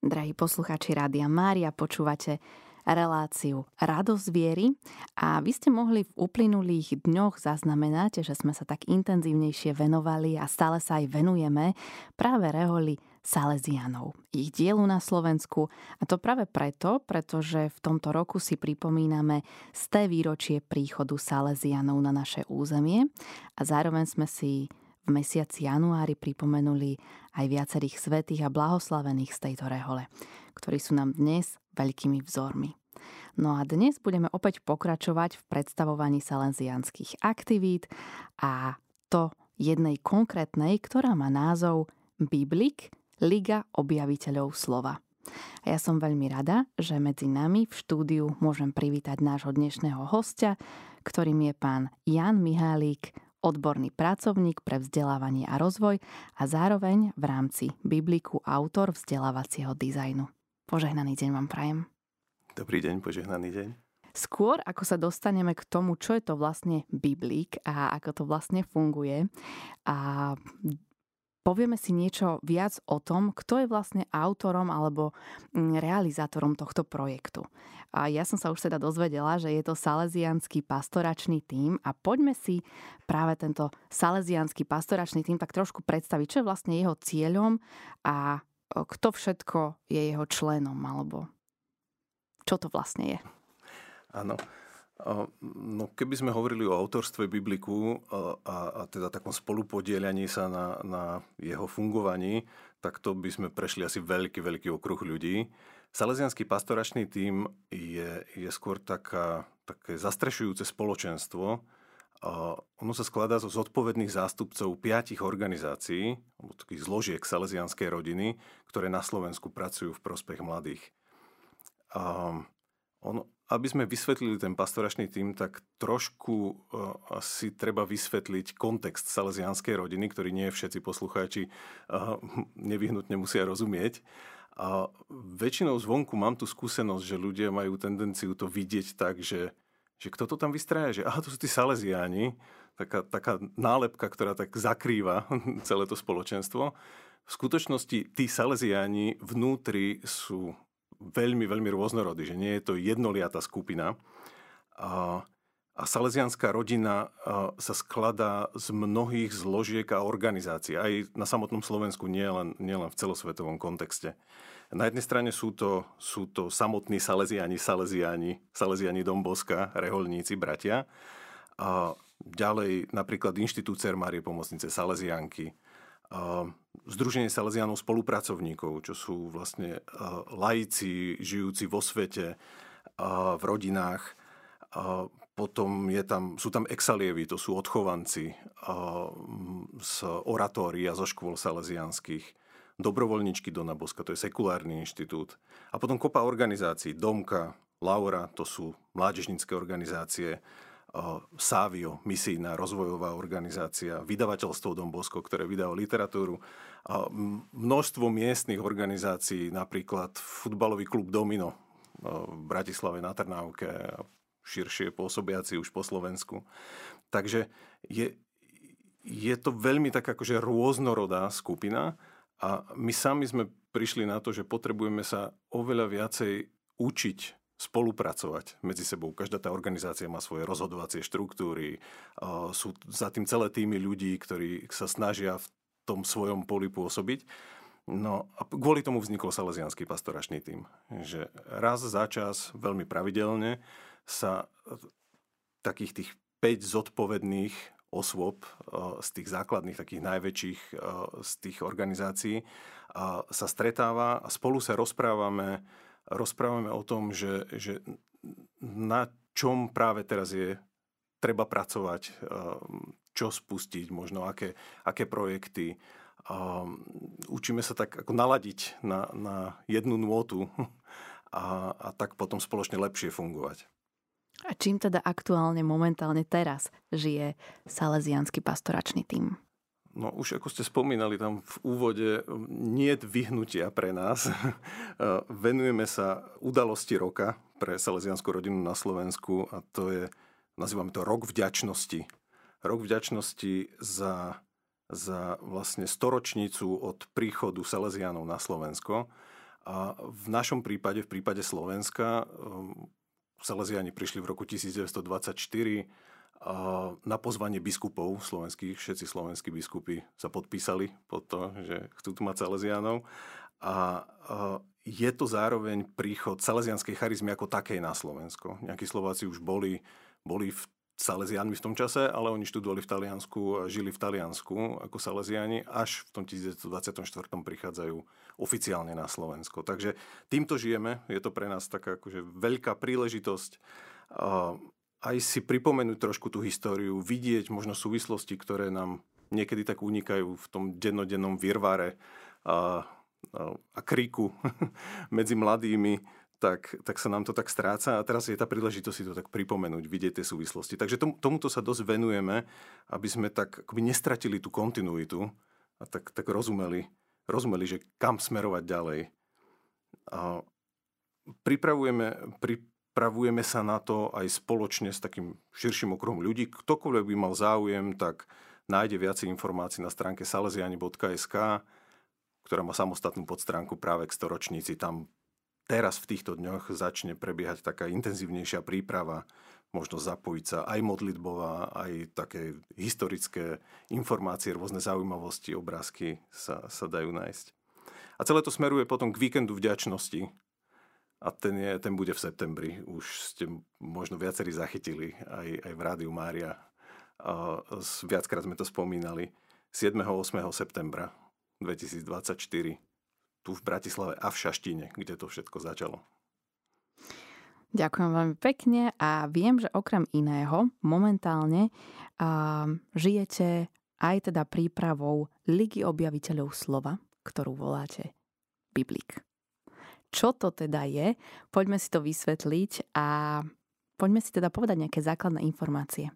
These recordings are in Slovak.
Drahí poslucháči Rádia Mária, počúvate reláciu Radosť viery a vy ste mohli v uplynulých dňoch zaznamenať, že sme sa tak intenzívnejšie venovali a stále sa aj venujeme práve reholi Salesianov, ich dielu na Slovensku. A to práve preto, pretože v tomto roku si pripomíname sté výročie príchodu Salesianov na naše územie a zároveň sme si v mesiaci januári pripomenuli aj viacerých svetých a blahoslavených z tejto rehole, ktorí sú nám dnes veľkými vzormi. No a dnes budeme opäť pokračovať v predstavovaní salenzianských aktivít a to jednej konkrétnej, ktorá má názov Biblik, Liga objaviteľov slova. A ja som veľmi rada, že medzi nami v štúdiu môžem privítať nášho dnešného hostia, ktorým je pán Jan Mihálík, odborný pracovník pre vzdelávanie a rozvoj a zároveň v rámci Bibliku autor vzdelávacieho dizajnu. Požehnaný deň vám prajem. Dobrý deň, požehnaný deň. Skôr, ako sa dostaneme k tomu, čo je to vlastne Biblík a ako to vlastne funguje, a povieme si niečo viac o tom, kto je vlastne autorom alebo mm, realizátorom tohto projektu. A ja som sa už teda dozvedela, že je to salesianský pastoračný tím a poďme si práve tento salesianský pastoračný tím tak trošku predstaviť, čo je vlastne jeho cieľom a kto všetko je jeho členom alebo čo to vlastne je. Áno. No keby sme hovorili o autorstve Bibliku a, a teda takom spolupodielaní sa na, na jeho fungovaní, tak to by sme prešli asi veľký, veľký okruh ľudí. Salesianský pastoračný tím je, je skôr taká, také zastrešujúce spoločenstvo. Ono sa skladá zo zodpovedných zástupcov piatich organizácií, takých zložiek salesianskej rodiny, ktoré na Slovensku pracujú v prospech mladých. A ono, aby sme vysvetlili ten pastoračný tým, tak trošku uh, asi treba vysvetliť kontext salesianskej rodiny, ktorý nie všetci poslucháči uh, nevyhnutne musia rozumieť. A väčšinou zvonku mám tu skúsenosť, že ľudia majú tendenciu to vidieť tak, že, že kto to tam vystraja, že aha, to sú tí salesiáni, taká, taká nálepka, ktorá tak zakrýva celé to spoločenstvo. V skutočnosti tí salesiáni vnútri sú veľmi, veľmi rôznorodý, že nie je to jednoliatá skupina. A, salesianská rodina sa skladá z mnohých zložiek a organizácií, aj na samotnom Slovensku, nielen nie len v celosvetovom kontexte. Na jednej strane sú to, sú to samotní salesiani, salesiani, salesiani Domboska, reholníci, bratia. A ďalej napríklad Inštitút Márie Pomocnice, salesianky, Združenie Salesianov spolupracovníkov, čo sú vlastne laici žijúci vo svete, v rodinách. Potom je tam, sú tam exalievy, to sú odchovanci z oratórií a zo škôl salesianských. Dobrovoľničky Dona Boska, to je sekulárny inštitút. A potom kopa organizácií, Domka, Laura, to sú mládežnícke organizácie, Sávio, misijná rozvojová organizácia, vydavateľstvo Dombosko, ktoré vydalo literatúru, množstvo miestnych organizácií, napríklad futbalový klub Domino v Bratislave na Trnávke a širšie pôsobiaci už po Slovensku. Takže je, je to veľmi tak akože rôznorodá skupina a my sami sme prišli na to, že potrebujeme sa oveľa viacej učiť spolupracovať medzi sebou. Každá tá organizácia má svoje rozhodovacie štruktúry, sú za tým celé týmy ľudí, ktorí sa snažia v tom svojom poli pôsobiť. No a kvôli tomu vznikol Salesianský pastoračný tým. Že raz za čas, veľmi pravidelne, sa takých tých 5 zodpovedných osôb z tých základných, takých najväčších z tých organizácií sa stretáva a spolu sa rozprávame rozprávame o tom, že, že na čom práve teraz je treba pracovať, eh, čo spustiť, možno aké, aké projekty. Učíme sa tak ako naladiť na, na jednu nôtu a, a tak potom spoločne lepšie fungovať. A čím teda aktuálne, momentálne teraz žije Salesianský pastoračný tým? No už ako ste spomínali tam v úvode, nie je vyhnutia pre nás. Venujeme sa udalosti roka pre salesianskú rodinu na Slovensku a to je, nazývame to rok vďačnosti. Rok vďačnosti za, za vlastne storočnicu od príchodu Salesianov na Slovensko. A v našom prípade, v prípade Slovenska, Salesiani prišli v roku 1924 na pozvanie biskupov slovenských, všetci slovenskí biskupy sa podpísali pod to, že chcú tu mať Salesianov. A je to zároveň príchod salesianskej charizmy ako takej na Slovensko. Nejakí Slováci už boli, boli v Salesianmi v tom čase, ale oni študovali v Taliansku a žili v Taliansku ako Salesiani, až v tom 1924. prichádzajú oficiálne na Slovensko. Takže týmto žijeme, je to pre nás taká akože veľká príležitosť aj si pripomenúť trošku tú históriu, vidieť možno súvislosti, ktoré nám niekedy tak unikajú v tom dennodennom virvare a, a, a kríku medzi mladými tak, tak sa nám to tak stráca a teraz je tá príležitosť si to tak pripomenúť, vidieť tie súvislosti. Takže tom, tomuto sa dosť venujeme, aby sme tak akoby nestratili tú kontinuitu a tak, tak rozumeli, rozumeli, že kam smerovať ďalej. A pripravujeme, pripravujeme sa na to aj spoločne s takým širším okruhom ľudí. Ktokoľvek by mal záujem, tak nájde viacej informácií na stránke salesiani.sk, ktorá má samostatnú podstránku práve k storočníci. Tam teraz v týchto dňoch začne prebiehať taká intenzívnejšia príprava, možno zapojiť sa aj modlitbová, aj také historické informácie, rôzne zaujímavosti, obrázky sa, sa dajú nájsť. A celé to smeruje potom k víkendu vďačnosti. A ten, je, ten bude v septembri. Už ste možno viacerí zachytili aj, aj v Rádiu Mária. A viackrát sme to spomínali. 7. 8. septembra 2024 tu v Bratislave a v Šaštine, kde to všetko začalo. Ďakujem veľmi pekne a viem, že okrem iného momentálne uh, žijete aj teda prípravou Ligy objaviteľov slova, ktorú voláte Biblik. Čo to teda je? Poďme si to vysvetliť a poďme si teda povedať nejaké základné informácie.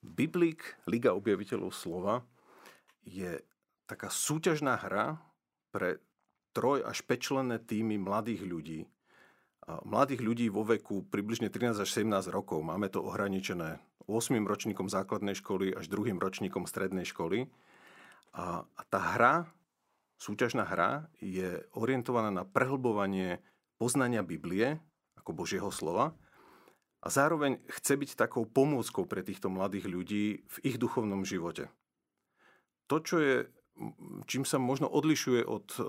Biblik, Liga objaviteľov slova, je taká súťažná hra, pre troj až 5 členné týmy mladých ľudí. Mladých ľudí vo veku približne 13 až 17 rokov. Máme to ohraničené 8 ročníkom základnej školy až 2 ročníkom strednej školy. A tá hra, súťažná hra, je orientovaná na prehlbovanie poznania Biblie ako Božieho slova a zároveň chce byť takou pomôckou pre týchto mladých ľudí v ich duchovnom živote. To, čo je čím sa možno odlišuje od e,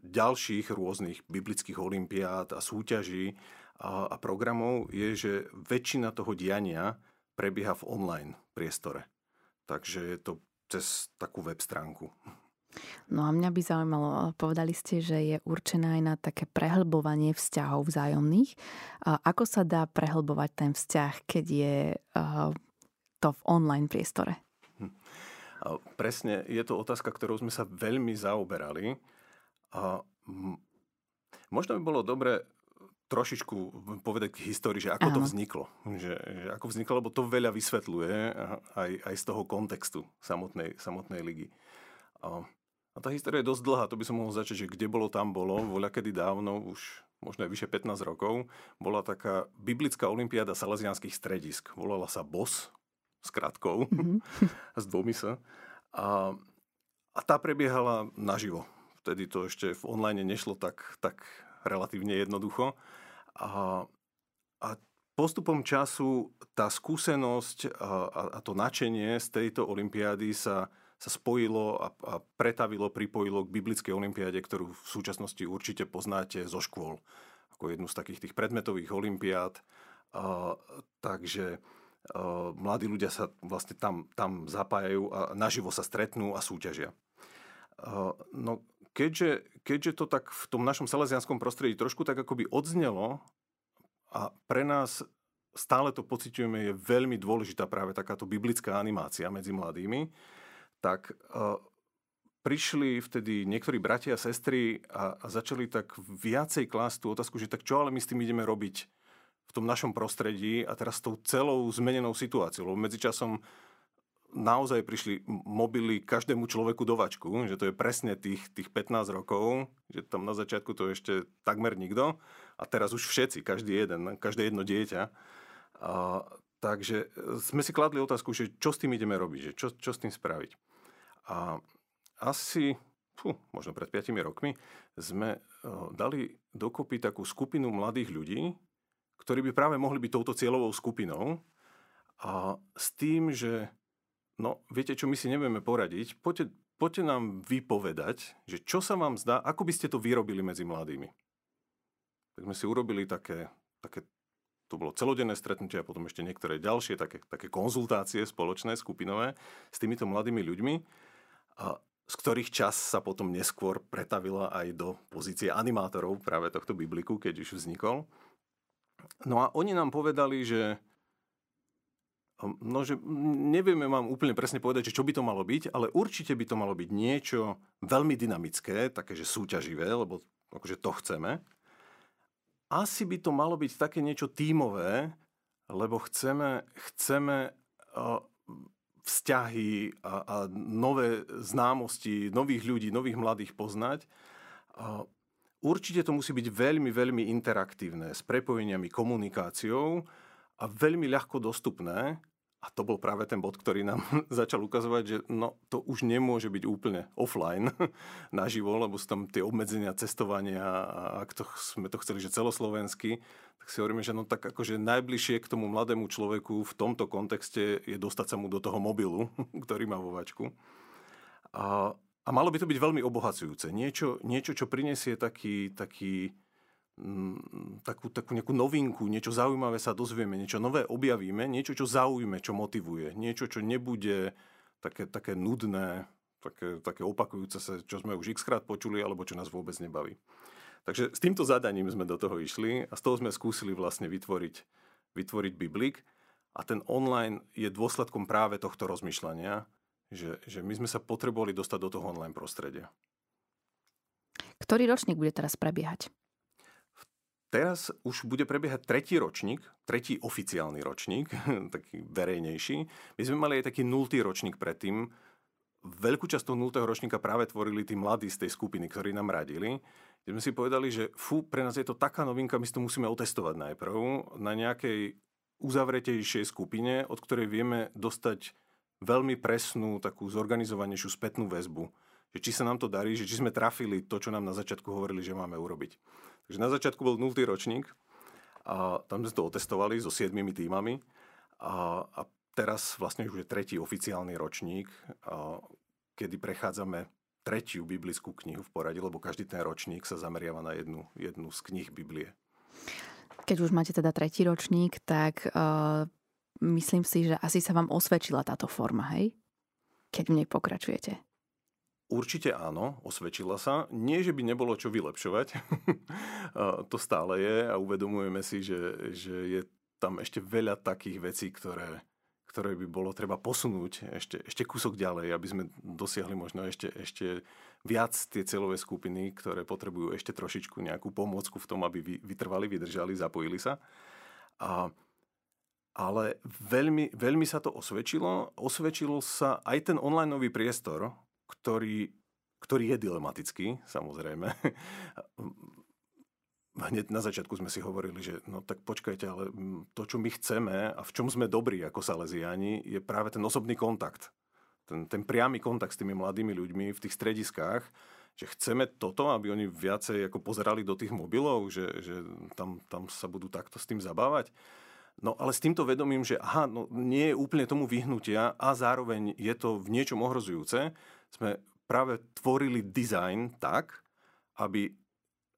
ďalších rôznych biblických olimpiád a súťaží a, a programov, je, že väčšina toho diania prebieha v online priestore. Takže je to cez takú web stránku. No a mňa by zaujímalo, povedali ste, že je určená aj na také prehlbovanie vzťahov vzájomných. Ako sa dá prehlbovať ten vzťah, keď je to v online priestore? A presne, je to otázka, ktorou sme sa veľmi zaoberali. A možno by bolo dobre trošičku povedať k histórii, že ako Áno. to vzniklo. Že, že ako vzniklo, lebo to veľa vysvetľuje aj, aj z toho kontextu samotnej, samotnej ligy. A, a tá história je dosť dlhá, to by som mohol začať, že kde bolo, tam bolo. Voľa kedy dávno, už možno aj vyše 15 rokov, bola taká biblická olimpiáda salesianských stredisk. Volala sa BOS, s krátkou, mm-hmm. s dvomi sa. A, a tá prebiehala naživo. Vtedy to ešte v online nešlo tak, tak relatívne jednoducho. A, a postupom času tá skúsenosť a, a to načenie z tejto olympiády sa, sa spojilo a, a pretavilo, pripojilo k biblickej olympiáde, ktorú v súčasnosti určite poznáte zo škôl, ako jednu z takých tých predmetových olympiád. A, takže mladí ľudia sa vlastne tam, tam zapájajú a naživo sa stretnú a súťažia. No, keďže, keďže to tak v tom našom salesianskom prostredí trošku tak akoby odznelo a pre nás stále to pociťujeme, je veľmi dôležitá práve takáto biblická animácia medzi mladými, tak prišli vtedy niektorí bratia a sestry a, a začali tak viacej klásť tú otázku, že tak čo ale my s tým ideme robiť v tom našom prostredí a teraz s tou celou zmenenou situáciou. Lebo medzičasom naozaj prišli mobily každému človeku do vačku, že to je presne tých, tých 15 rokov, že tam na začiatku to ešte takmer nikto a teraz už všetci, každý jeden, každé jedno dieťa. A, takže sme si kladli otázku, že čo s tým ideme robiť, že čo, čo s tým spraviť. A asi fú, možno pred 5 rokmi, sme dali dokopy takú skupinu mladých ľudí, ktorí by práve mohli byť touto cieľovou skupinou a s tým, že no, viete čo, my si nevieme poradiť, poďte, poďte nám vypovedať, že čo sa vám zdá, ako by ste to vyrobili medzi mladými. Tak sme si urobili také, také to bolo celodenné stretnutie a potom ešte niektoré ďalšie také, také konzultácie spoločné, skupinové s týmito mladými ľuďmi, z ktorých čas sa potom neskôr pretavila aj do pozície animátorov práve tohto bibliku, keď už vznikol. No a oni nám povedali, že No, že nevieme vám úplne presne povedať, že čo by to malo byť, ale určite by to malo byť niečo veľmi dynamické, také, že súťaživé, lebo akože to chceme. Asi by to malo byť také niečo tímové, lebo chceme, chceme vzťahy a, a nové známosti, nových ľudí, nových mladých poznať. Určite to musí byť veľmi, veľmi interaktívne s prepojeniami, komunikáciou a veľmi ľahko dostupné. A to bol práve ten bod, ktorý nám začal ukazovať, že no, to už nemôže byť úplne offline naživo, lebo sú tam tie obmedzenia cestovania a ak to, sme to chceli, že celoslovensky, tak si hovoríme, že no tak akože najbližšie k tomu mladému človeku v tomto kontexte je dostať sa mu do toho mobilu, ktorý má vo. A a malo by to byť veľmi obohacujúce. Niečo, niečo čo prinesie taký, taký, takú, takú nejakú novinku, niečo zaujímavé sa dozvieme, niečo nové objavíme, niečo, čo zaujíme, čo motivuje, niečo, čo nebude také, také nudné, také, také opakujúce sa, čo sme už x krát počuli, alebo čo nás vôbec nebaví. Takže s týmto zadaním sme do toho išli a z toho sme skúsili vlastne vytvoriť, vytvoriť Biblik a ten online je dôsledkom práve tohto rozmýšľania, že, že my sme sa potrebovali dostať do toho online prostredia. Ktorý ročník bude teraz prebiehať? Teraz už bude prebiehať tretí ročník, tretí oficiálny ročník, taký verejnejší. My sme mali aj taký nultý ročník predtým. Veľkú časť toho nultého ročníka práve tvorili tí mladí z tej skupiny, ktorí nám radili. Kde sme si povedali, že fú, pre nás je to taká novinka, my si to musíme otestovať najprv na nejakej uzavretejšej skupine, od ktorej vieme dostať veľmi presnú, takú zorganizovanejšiu spätnú väzbu. Že či sa nám to darí, že či sme trafili to, čo nám na začiatku hovorili, že máme urobiť. Takže na začiatku bol 0. ročník a tam sme to otestovali so siedmimi týmami a, a teraz vlastne už je tretí oficiálny ročník, a, kedy prechádzame tretiu biblickú knihu v poradí, lebo každý ten ročník sa zameriava na jednu, jednu z knih Biblie. Keď už máte teda tretí ročník, tak uh, myslím si, že asi sa vám osvedčila táto forma, hej? Keď v nej pokračujete. Určite áno, osvedčila sa. Nie, že by nebolo čo vylepšovať. to stále je a uvedomujeme si, že, že je tam ešte veľa takých vecí, ktoré, ktoré by bolo treba posunúť ešte, ešte kúsok ďalej, aby sme dosiahli možno ešte, ešte viac tie celové skupiny, ktoré potrebujú ešte trošičku nejakú pomôcku v tom, aby vytrvali, vydržali, zapojili sa. A ale veľmi, veľmi sa to osvedčilo. Osvedčilo sa aj ten online nový priestor, ktorý, ktorý je dilematický, samozrejme. Hneď na začiatku sme si hovorili, že no tak počkajte, ale to, čo my chceme a v čom sme dobrí ako Salesiani, je práve ten osobný kontakt. Ten, ten priamy kontakt s tými mladými ľuďmi v tých strediskách, že chceme toto, aby oni viacej ako pozerali do tých mobilov, že, že tam, tam sa budú takto s tým zabávať. No ale s týmto vedomím, že aha, no, nie je úplne tomu vyhnutia a zároveň je to v niečom ohrozujúce, sme práve tvorili dizajn tak, aby,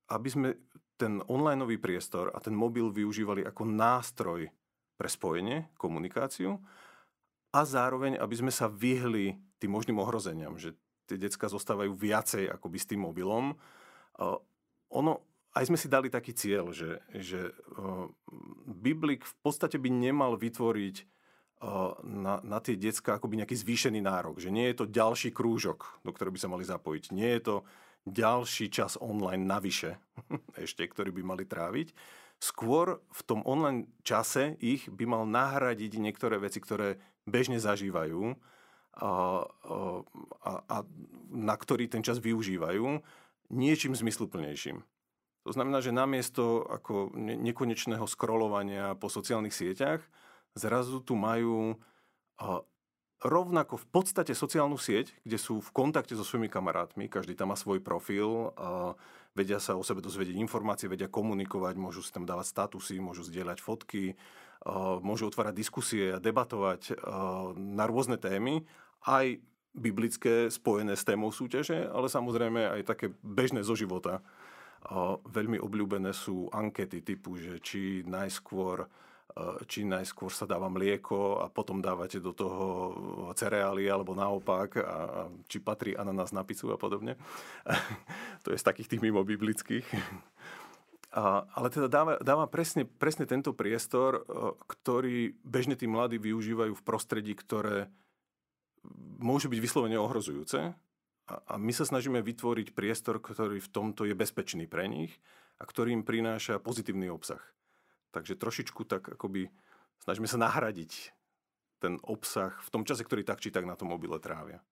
aby sme ten online priestor a ten mobil využívali ako nástroj pre spojenie, komunikáciu a zároveň, aby sme sa vyhli tým možným ohrozeniam, že tie decka zostávajú viacej akoby s tým mobilom. ono, aj sme si dali taký cieľ, že, že uh, Biblik v podstate by nemal vytvoriť uh, na, na tie decka akoby nejaký zvýšený nárok. Že nie je to ďalší krúžok, do ktorého by sa mali zapojiť. Nie je to ďalší čas online navyše, ešte, ktorý by mali tráviť. Skôr v tom online čase ich by mal nahradiť niektoré veci, ktoré bežne zažívajú a, a, a na ktorý ten čas využívajú niečím zmysluplnejším. To znamená, že namiesto ako nekonečného scrollovania po sociálnych sieťach, zrazu tu majú rovnako v podstate sociálnu sieť, kde sú v kontakte so svojimi kamarátmi, každý tam má svoj profil, a vedia sa o sebe dozvedieť informácie, vedia komunikovať, môžu si tam dávať statusy, môžu zdieľať fotky, môžu otvárať diskusie a debatovať na rôzne témy, aj biblické spojené s témou súťaže, ale samozrejme aj také bežné zo života. Veľmi obľúbené sú ankety typu, že či najskôr či najskôr sa dáva mlieko a potom dávate do toho cereály alebo naopak a či patrí ananás na pizzu a podobne. to je z takých tých mimo. A, ale teda dáva, dáva presne, presne tento priestor, ktorý bežne tí mladí využívajú v prostredí, ktoré môže byť vyslovene ohrozujúce. A, a my sa snažíme vytvoriť priestor, ktorý v tomto je bezpečný pre nich a ktorý im prináša pozitívny obsah. Takže trošičku tak akoby snažíme sa nahradiť ten obsah v tom čase, ktorý tak či tak na tom mobile trávia.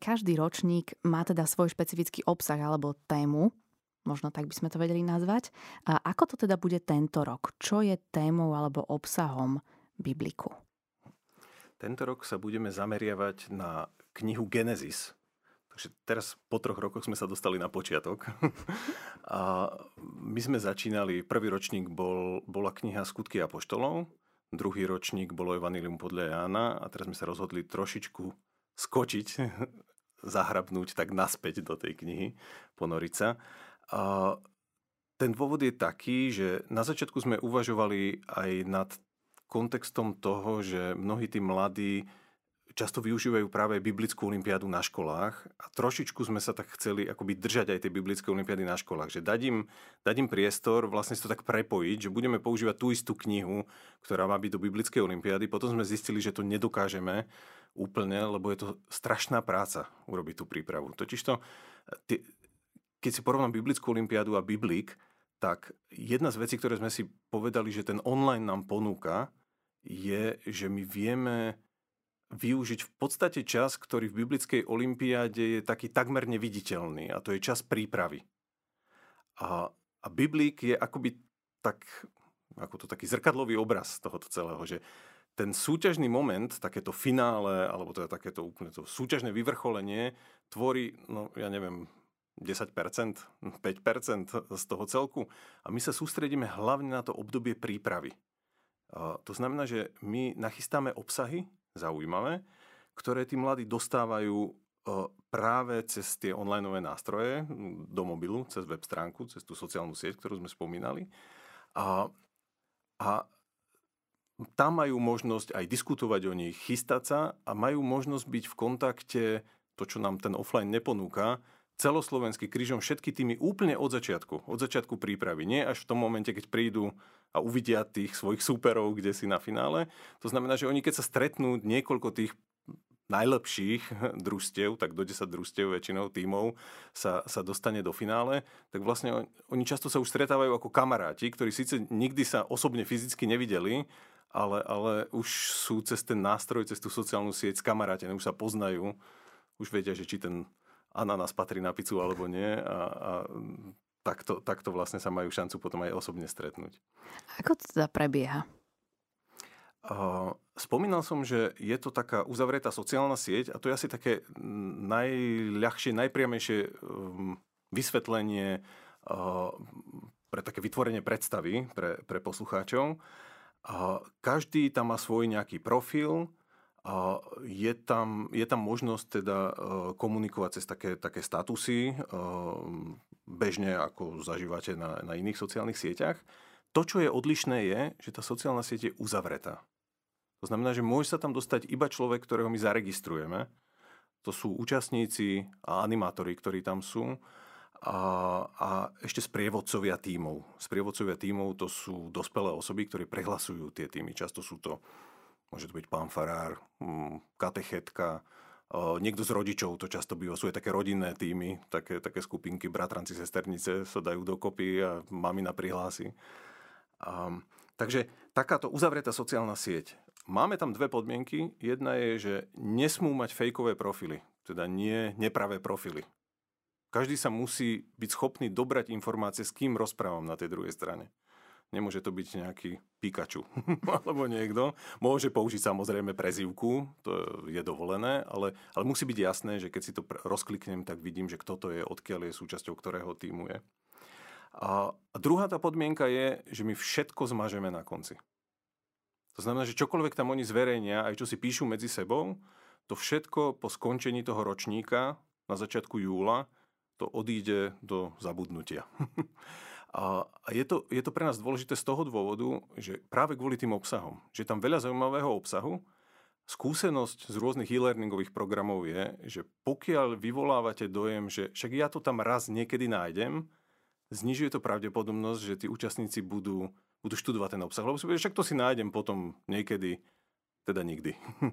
Každý ročník má teda svoj špecifický obsah alebo tému, možno tak by sme to vedeli nazvať. A ako to teda bude tento rok? Čo je témou alebo obsahom Bibliku? Tento rok sa budeme zameriavať na knihu Genesis, Takže teraz po troch rokoch sme sa dostali na počiatok. A my sme začínali, prvý ročník bol, bola kniha Skutky a poštolov, druhý ročník bolo Evangelium podľa Jána a teraz sme sa rozhodli trošičku skočiť, zahrabnúť tak naspäť do tej knihy, ponoriť sa. A ten dôvod je taký, že na začiatku sme uvažovali aj nad kontextom toho, že mnohí tí mladí často využívajú práve biblickú olimpiádu na školách a trošičku sme sa tak chceli akoby držať aj tie biblické olimpiády na školách, že dať im, dať im priestor, vlastne to tak prepojiť, že budeme používať tú istú knihu, ktorá má byť do biblickej olimpiády. Potom sme zistili, že to nedokážeme úplne, lebo je to strašná práca urobiť tú prípravu. Totižto, keď si porovnám biblickú olimpiádu a biblík, tak jedna z vecí, ktoré sme si povedali, že ten online nám ponúka, je, že my vieme využiť v podstate čas, ktorý v biblickej olympiáde je taký takmer neviditeľný a to je čas prípravy. A, a biblík je akoby tak, ako to taký zrkadlový obraz tohoto celého, že ten súťažný moment, takéto finále, alebo teda takéto úplne to súťažné vyvrcholenie tvorí, no ja neviem, 10%, 5% z toho celku. A my sa sústredíme hlavne na to obdobie prípravy. A to znamená, že my nachystáme obsahy, zaujímavé, ktoré tí mladí dostávajú e, práve cez tie online nástroje do mobilu, cez web stránku, cez tú sociálnu sieť, ktorú sme spomínali. A, a tam majú možnosť aj diskutovať o nich, chystať sa a majú možnosť byť v kontakte, to, čo nám ten offline neponúka, celoslovenský krížom všetky tými úplne od začiatku, od začiatku prípravy. Nie až v tom momente, keď prídu a uvidia tých svojich súperov, kde si na finále. To znamená, že oni keď sa stretnú niekoľko tých najlepších družstiev, tak do 10 družstiev väčšinou tímov sa, sa dostane do finále, tak vlastne oni často sa už stretávajú ako kamaráti, ktorí síce nikdy sa osobne fyzicky nevideli, ale, ale už sú cez ten nástroj, cez tú sociálnu sieť s kamarátmi, už sa poznajú, už vedia, že či ten ananás patrí na pizzu alebo nie a, a takto, takto vlastne sa majú šancu potom aj osobne stretnúť. Ako to teda prebieha? Spomínal som, že je to taká uzavretá sociálna sieť a to je asi také najľahšie, najpriamejšie um, vysvetlenie pre také vytvorenie predstavy pre, pre poslucháčov. Každý tam má svoj nejaký profil, je tam, je tam možnosť teda e, komunikovať cez také, také statusy, e, bežne ako zažívate na, na iných sociálnych sieťach. To, čo je odlišné, je, že tá sociálna sieť je uzavretá. To znamená, že môže sa tam dostať iba človek, ktorého my zaregistrujeme. To sú účastníci a animátori, ktorí tam sú. A, a ešte sprievodcovia tímov. Sprievodcovia tímov to sú dospelé osoby, ktorí prehlasujú tie týmy. Často sú to Môže to byť pán farár, mm, katechetka, niekto z rodičov, to často býva, sú aj také rodinné týmy, také, také skupinky, bratranci, sesternice sa dajú dokopy a mamina prihlási. Um, takže takáto uzavretá sociálna sieť. Máme tam dve podmienky. Jedna je, že nesmú mať fejkové profily, teda nie nepravé profily. Každý sa musí byť schopný dobrať informácie, s kým rozprávam na tej druhej strane. Nemôže to byť nejaký Pikachu alebo niekto. Môže použiť samozrejme prezivku, to je dovolené, ale, ale musí byť jasné, že keď si to rozkliknem, tak vidím, že kto to je, odkiaľ je súčasťou ktorého týmu je. A druhá tá podmienka je, že my všetko zmažeme na konci. To znamená, že čokoľvek tam oni zverejnia, aj čo si píšu medzi sebou, to všetko po skončení toho ročníka na začiatku júla, to odíde do zabudnutia. a je to, je to pre nás dôležité z toho dôvodu, že práve kvôli tým obsahom, že tam veľa zaujímavého obsahu, skúsenosť z rôznych e-learningových programov je, že pokiaľ vyvolávate dojem, že však ja to tam raz niekedy nájdem, znižuje to pravdepodobnosť, že tí účastníci budú, budú študovať ten obsah. Lebo si však to si nájdem potom niekedy, teda nikdy.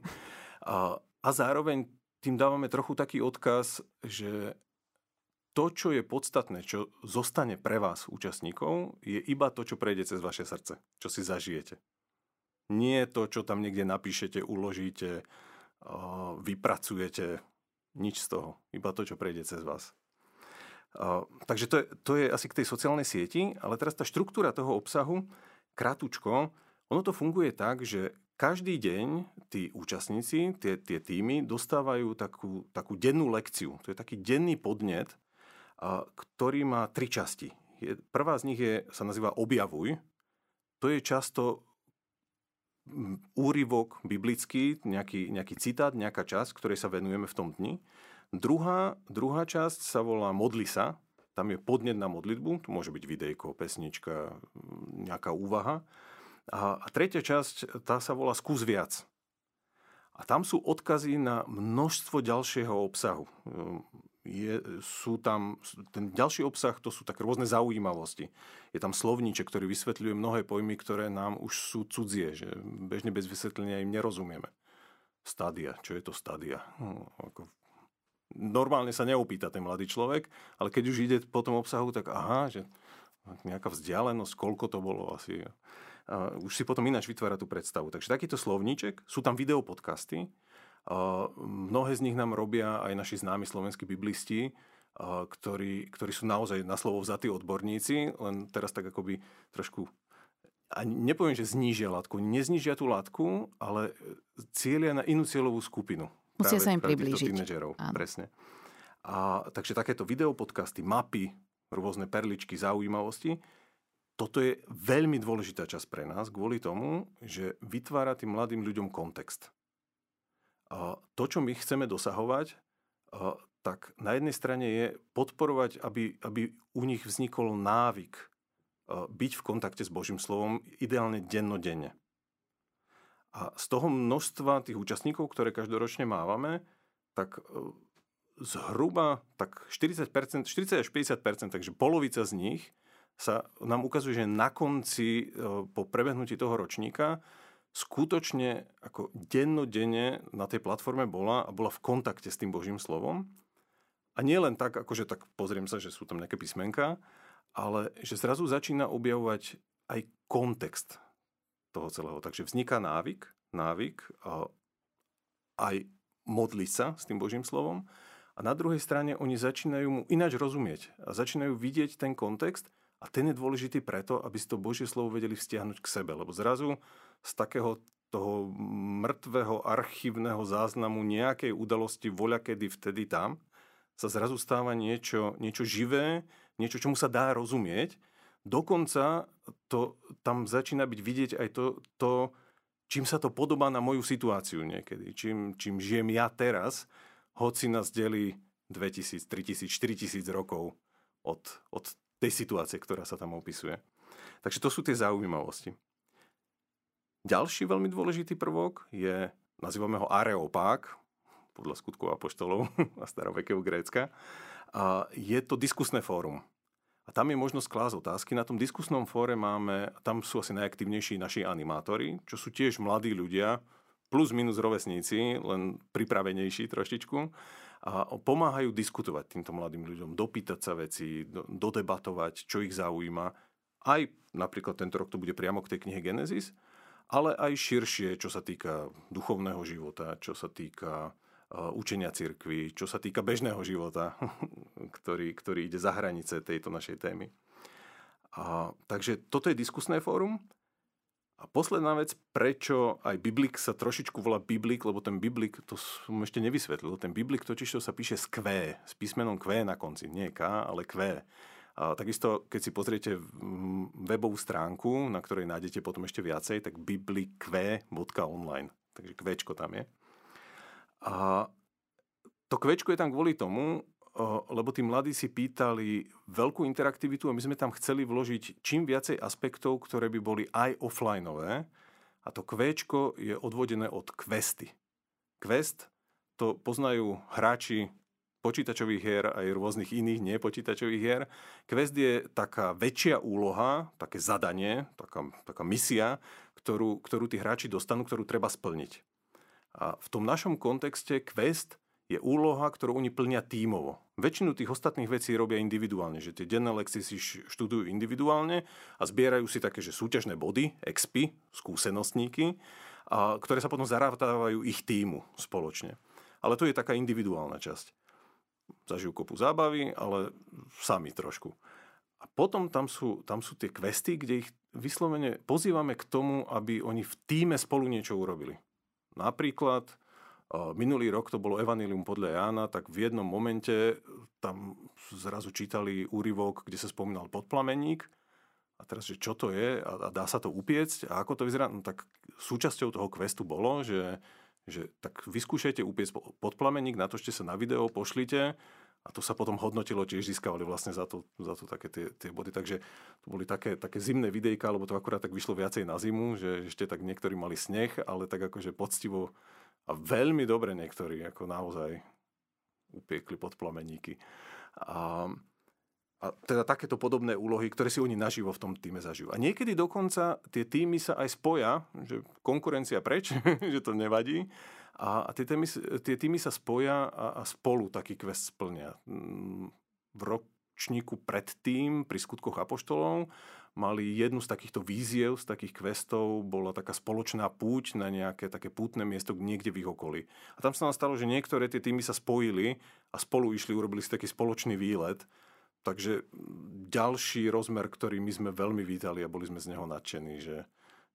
a, a zároveň tým dávame trochu taký odkaz, že to, čo je podstatné, čo zostane pre vás, účastníkov, je iba to, čo prejde cez vaše srdce, čo si zažijete. Nie to, čo tam niekde napíšete, uložíte, vypracujete, nič z toho. Iba to, čo prejde cez vás. Takže to je, to je asi k tej sociálnej sieti, ale teraz tá štruktúra toho obsahu, krátučko, ono to funguje tak, že každý deň tí účastníci, tie, tie týmy dostávajú takú, takú dennú lekciu. To je taký denný podnet, ktorý má tri časti. Prvá z nich je, sa nazýva Objavuj. To je často úryvok biblický, nejaký, nejaký citát, nejaká časť, ktorej sa venujeme v tom dni. Druhá, druhá časť sa volá Modli sa. Tam je podnet na modlitbu, to môže byť videjko, pesnička, nejaká úvaha. A tretia časť, tá sa volá Skús viac. A tam sú odkazy na množstvo ďalšieho obsahu. Je, sú tam, ten ďalší obsah, to sú tak rôzne zaujímavosti. Je tam slovníček, ktorý vysvetľuje mnohé pojmy, ktoré nám už sú cudzie, že bežne bez vysvetlenia im nerozumieme. Stadia, čo je to stadia? Hm, ako normálne sa neopýta ten mladý človek, ale keď už ide po tom obsahu, tak aha, že nejaká vzdialenosť, koľko to bolo asi. A už si potom ináč vytvára tú predstavu. Takže takýto slovníček, sú tam videopodcasty, mnohé z nich nám robia aj naši známi slovenskí biblisti, ktorí, ktorí sú naozaj na slovo vzatí odborníci, len teraz tak akoby trošku a nepoviem, že znížia látku, neznížia tú látku, ale cieľia na inú cieľovú skupinu. Musia sa im priblížiť. presne. A, takže takéto videopodcasty, mapy, rôzne perličky, zaujímavosti, toto je veľmi dôležitá časť pre nás kvôli tomu, že vytvára tým mladým ľuďom kontext. To, čo my chceme dosahovať, tak na jednej strane je podporovať, aby, aby u nich vznikol návyk byť v kontakte s Božím slovom, ideálne dennodenne. A z toho množstva tých účastníkov, ktoré každoročne mávame, tak e, zhruba tak 40%, 40 až 50%, takže polovica z nich sa nám ukazuje, že na konci e, po prebehnutí toho ročníka skutočne ako dennodenne na tej platforme bola a bola v kontakte s tým Božím slovom. A nie len tak, akože tak pozriem sa, že sú tam nejaké písmenka, ale že zrazu začína objavovať aj kontext toho celého. Takže vzniká návyk, návyk aj modliť sa s tým Božím slovom a na druhej strane oni začínajú mu ináč rozumieť a začínajú vidieť ten kontext a ten je dôležitý preto, aby si to Božie slovo vedeli vzťahnuť k sebe, lebo zrazu z takého toho mŕtvého archívneho záznamu nejakej udalosti voľakedy vtedy tam sa zrazu stáva niečo, niečo živé, niečo, čomu sa dá rozumieť Dokonca to, tam začína byť vidieť aj to, to, čím sa to podobá na moju situáciu niekedy. Čím, čím žijem ja teraz, hoci nás delí 2000, 3000, 4000 rokov od, od tej situácie, ktorá sa tam opisuje. Takže to sú tie zaujímavosti. Ďalší veľmi dôležitý prvok je, nazývame ho areopák, podľa skutkov apoštolov a starovekého Grécka. A je to diskusné fórum. A tam je možnosť klásť otázky. Na tom diskusnom fóre máme, tam sú asi najaktívnejší naši animátori, čo sú tiež mladí ľudia, plus minus rovesníci, len pripravenejší trošičku. A pomáhajú diskutovať týmto mladým ľuďom, dopýtať sa veci, dodebatovať, čo ich zaujíma. Aj napríklad tento rok to bude priamo k tej knihe Genesis, ale aj širšie, čo sa týka duchovného života, čo sa týka učenia cirkvy, čo sa týka bežného života, ktorý, ktorý ide za hranice tejto našej témy. A, takže toto je diskusné fórum. A posledná vec, prečo aj Biblik sa trošičku volá Biblik, lebo ten Biblik, to som ešte nevysvetlil, ten Biblik totiž to sa píše s Q, s písmenom Q na konci, nie K, ale Q. A takisto, keď si pozriete webovú stránku, na ktorej nájdete potom ešte viacej, tak biblikve.online. Takže kvečko tam je. A to kvečko je tam kvôli tomu, lebo tí mladí si pýtali veľkú interaktivitu a my sme tam chceli vložiť čím viacej aspektov, ktoré by boli aj offlineové. A to kvéčko je odvodené od questy. Quest to poznajú hráči počítačových hier aj rôznych iných nepočítačových hier. Quest je taká väčšia úloha, také zadanie, taká, taká misia, ktorú, ktorú tí hráči dostanú, ktorú treba splniť. A v tom našom kontexte Quest je úloha, ktorú oni plnia tímovo. Väčšinu tých ostatných vecí robia individuálne, že tie denné lekcie si študujú individuálne a zbierajú si také, že súťažné body, expy, skúsenostníky, a, ktoré sa potom zarátávajú ich týmu spoločne. Ale to je taká individuálna časť. Zažijú kopu zábavy, ale sami trošku. A potom tam sú, tam sú tie questy, kde ich vyslovene pozývame k tomu, aby oni v týme spolu niečo urobili. Napríklad Minulý rok to bolo Evangelium podľa Jána, tak v jednom momente tam zrazu čítali úryvok, kde sa spomínal podplameník. A teraz, že čo to je? A dá sa to upiecť? A ako to vyzerá, no tak súčasťou toho questu bolo, že, že tak vyskúšajte upiecť podplameník, natočte sa na video, pošlite a to sa potom hodnotilo, tiež získavali vlastne za to, za to také tie, tie body. Takže to boli také, také zimné videjka, lebo to akurát tak vyšlo viacej na zimu, že ešte tak niektorí mali sneh, ale tak akože poctivo a veľmi dobre niektorí ako naozaj upiekli pod plameníky. A, a teda takéto podobné úlohy, ktoré si oni naživo v tom týme zažijú. A niekedy dokonca tie týmy sa aj spoja, že konkurencia preč, že to nevadí. A, tie, týmy, tie týmy sa spoja a, a spolu taký quest splnia. Mm, v ročníku predtým pri skutkoch apoštolov mali jednu z takýchto víziev, z takých questov, bola taká spoločná púť na nejaké také pútne miesto niekde v ich okolí. A tam sa nám stalo, že niektoré tie týmy sa spojili a spolu išli, urobili si taký spoločný výlet. Takže ďalší rozmer, ktorý my sme veľmi vítali a boli sme z neho nadšení, že,